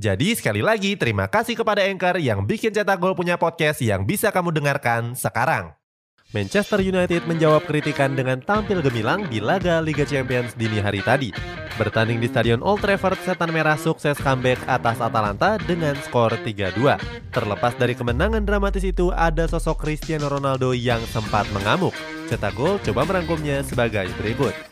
Jadi sekali lagi terima kasih kepada Anchor yang bikin Cetak Gol punya podcast yang bisa kamu dengarkan sekarang. Manchester United menjawab kritikan dengan tampil gemilang di laga Liga Champions dini hari tadi. Bertanding di Stadion Old Trafford, Setan Merah sukses comeback atas Atalanta dengan skor 3-2. Terlepas dari kemenangan dramatis itu, ada sosok Cristiano Ronaldo yang sempat mengamuk. Cetak Gol coba merangkumnya sebagai berikut.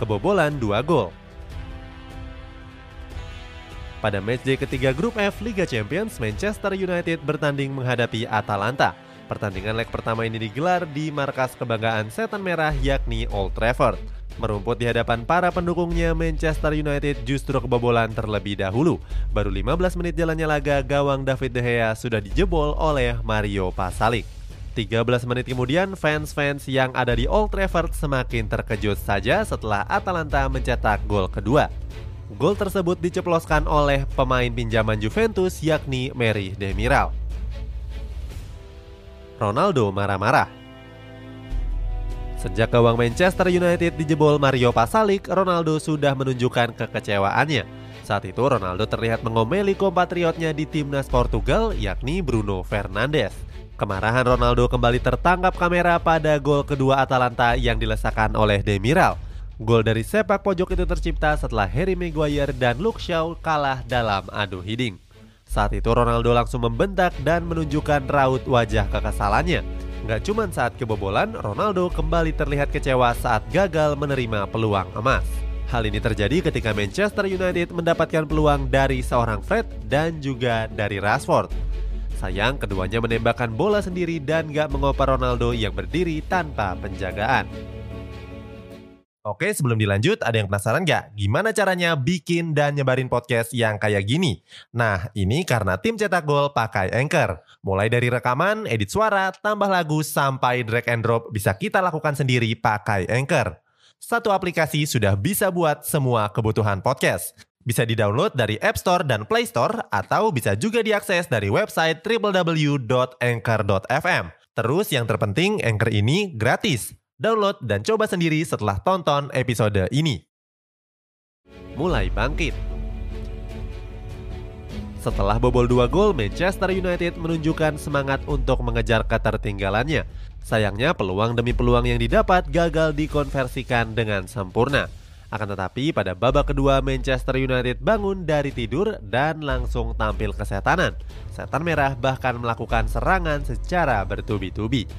Kebobolan 2 gol. Pada matchday ketiga grup F Liga Champions, Manchester United bertanding menghadapi Atalanta. Pertandingan leg pertama ini digelar di markas kebanggaan setan merah yakni Old Trafford. Merumput di hadapan para pendukungnya, Manchester United justru kebobolan terlebih dahulu. Baru 15 menit jalannya laga, gawang David De Gea sudah dijebol oleh Mario Pasalic. 13 menit kemudian, fans-fans yang ada di Old Trafford semakin terkejut saja setelah Atalanta mencetak gol kedua. Gol tersebut diceploskan oleh pemain pinjaman Juventus yakni Mary Demiral. Ronaldo marah-marah. Sejak gawang Manchester United dijebol Mario Pasalic, Ronaldo sudah menunjukkan kekecewaannya. Saat itu Ronaldo terlihat mengomeli kompatriotnya di timnas Portugal yakni Bruno Fernandes. Kemarahan Ronaldo kembali tertangkap kamera pada gol kedua Atalanta yang dilesakan oleh Demiral. Gol dari sepak pojok itu tercipta setelah Harry Maguire dan Luke Shaw kalah dalam adu hiding. Saat itu Ronaldo langsung membentak dan menunjukkan raut wajah kekesalannya. Gak cuma saat kebobolan, Ronaldo kembali terlihat kecewa saat gagal menerima peluang emas. Hal ini terjadi ketika Manchester United mendapatkan peluang dari seorang Fred dan juga dari Rashford. Sayang keduanya menembakkan bola sendiri dan gak mengoper Ronaldo yang berdiri tanpa penjagaan. Oke sebelum dilanjut ada yang penasaran gak gimana caranya bikin dan nyebarin podcast yang kayak gini? Nah ini karena tim cetak gol pakai Anchor. Mulai dari rekaman, edit suara, tambah lagu, sampai drag and drop bisa kita lakukan sendiri pakai Anchor. Satu aplikasi sudah bisa buat semua kebutuhan podcast. Bisa di-download dari App Store dan Play Store atau bisa juga diakses dari website www.anchor.fm. Terus yang terpenting Anchor ini gratis. Download dan coba sendiri setelah tonton episode ini. Mulai bangkit. Setelah bobol dua gol, Manchester United menunjukkan semangat untuk mengejar ketertinggalannya. Sayangnya peluang demi peluang yang didapat gagal dikonversikan dengan sempurna. Akan tetapi pada babak kedua Manchester United bangun dari tidur dan langsung tampil kesetanan. Setan merah bahkan melakukan serangan secara bertubi-tubi.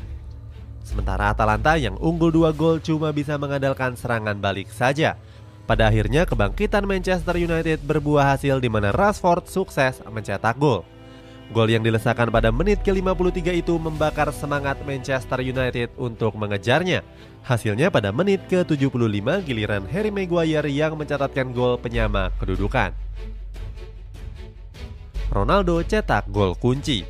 Sementara Atalanta yang unggul dua gol cuma bisa mengandalkan serangan balik saja. Pada akhirnya kebangkitan Manchester United berbuah hasil di mana Rashford sukses mencetak gol. Gol yang dilesakan pada menit ke-53 itu membakar semangat Manchester United untuk mengejarnya. Hasilnya pada menit ke-75 giliran Harry Maguire yang mencatatkan gol penyama kedudukan. Ronaldo cetak gol kunci.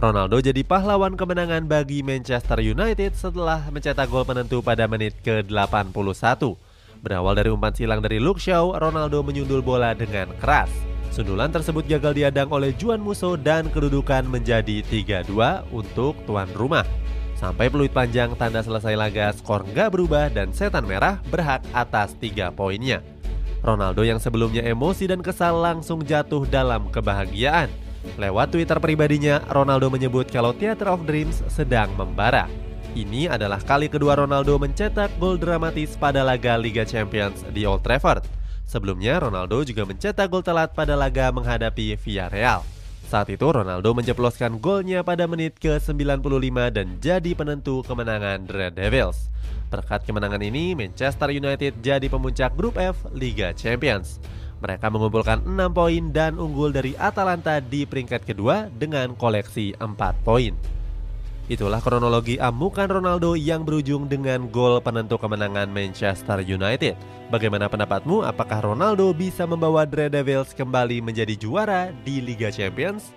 Ronaldo jadi pahlawan kemenangan bagi Manchester United setelah mencetak gol penentu pada menit ke-81. Berawal dari umpan silang dari Luke Shaw, Ronaldo menyundul bola dengan keras. Sundulan tersebut gagal diadang oleh Juan Musso dan kedudukan menjadi 3-2 untuk tuan rumah. Sampai peluit panjang tanda selesai laga skor nggak berubah dan setan merah berhak atas 3 poinnya. Ronaldo yang sebelumnya emosi dan kesal langsung jatuh dalam kebahagiaan. Lewat Twitter pribadinya, Ronaldo menyebut kalau Theater of Dreams sedang membara. Ini adalah kali kedua Ronaldo mencetak gol dramatis pada laga Liga Champions di Old Trafford. Sebelumnya, Ronaldo juga mencetak gol telat pada laga menghadapi Villarreal. Saat itu Ronaldo menjeploskan golnya pada menit ke-95 dan jadi penentu kemenangan Red Devils. Berkat kemenangan ini, Manchester United jadi pemuncak grup F Liga Champions. Mereka mengumpulkan 6 poin dan unggul dari Atalanta di peringkat kedua dengan koleksi 4 poin. Itulah kronologi amukan Ronaldo yang berujung dengan gol penentu kemenangan Manchester United. Bagaimana pendapatmu? Apakah Ronaldo bisa membawa The Devils kembali menjadi juara di Liga Champions?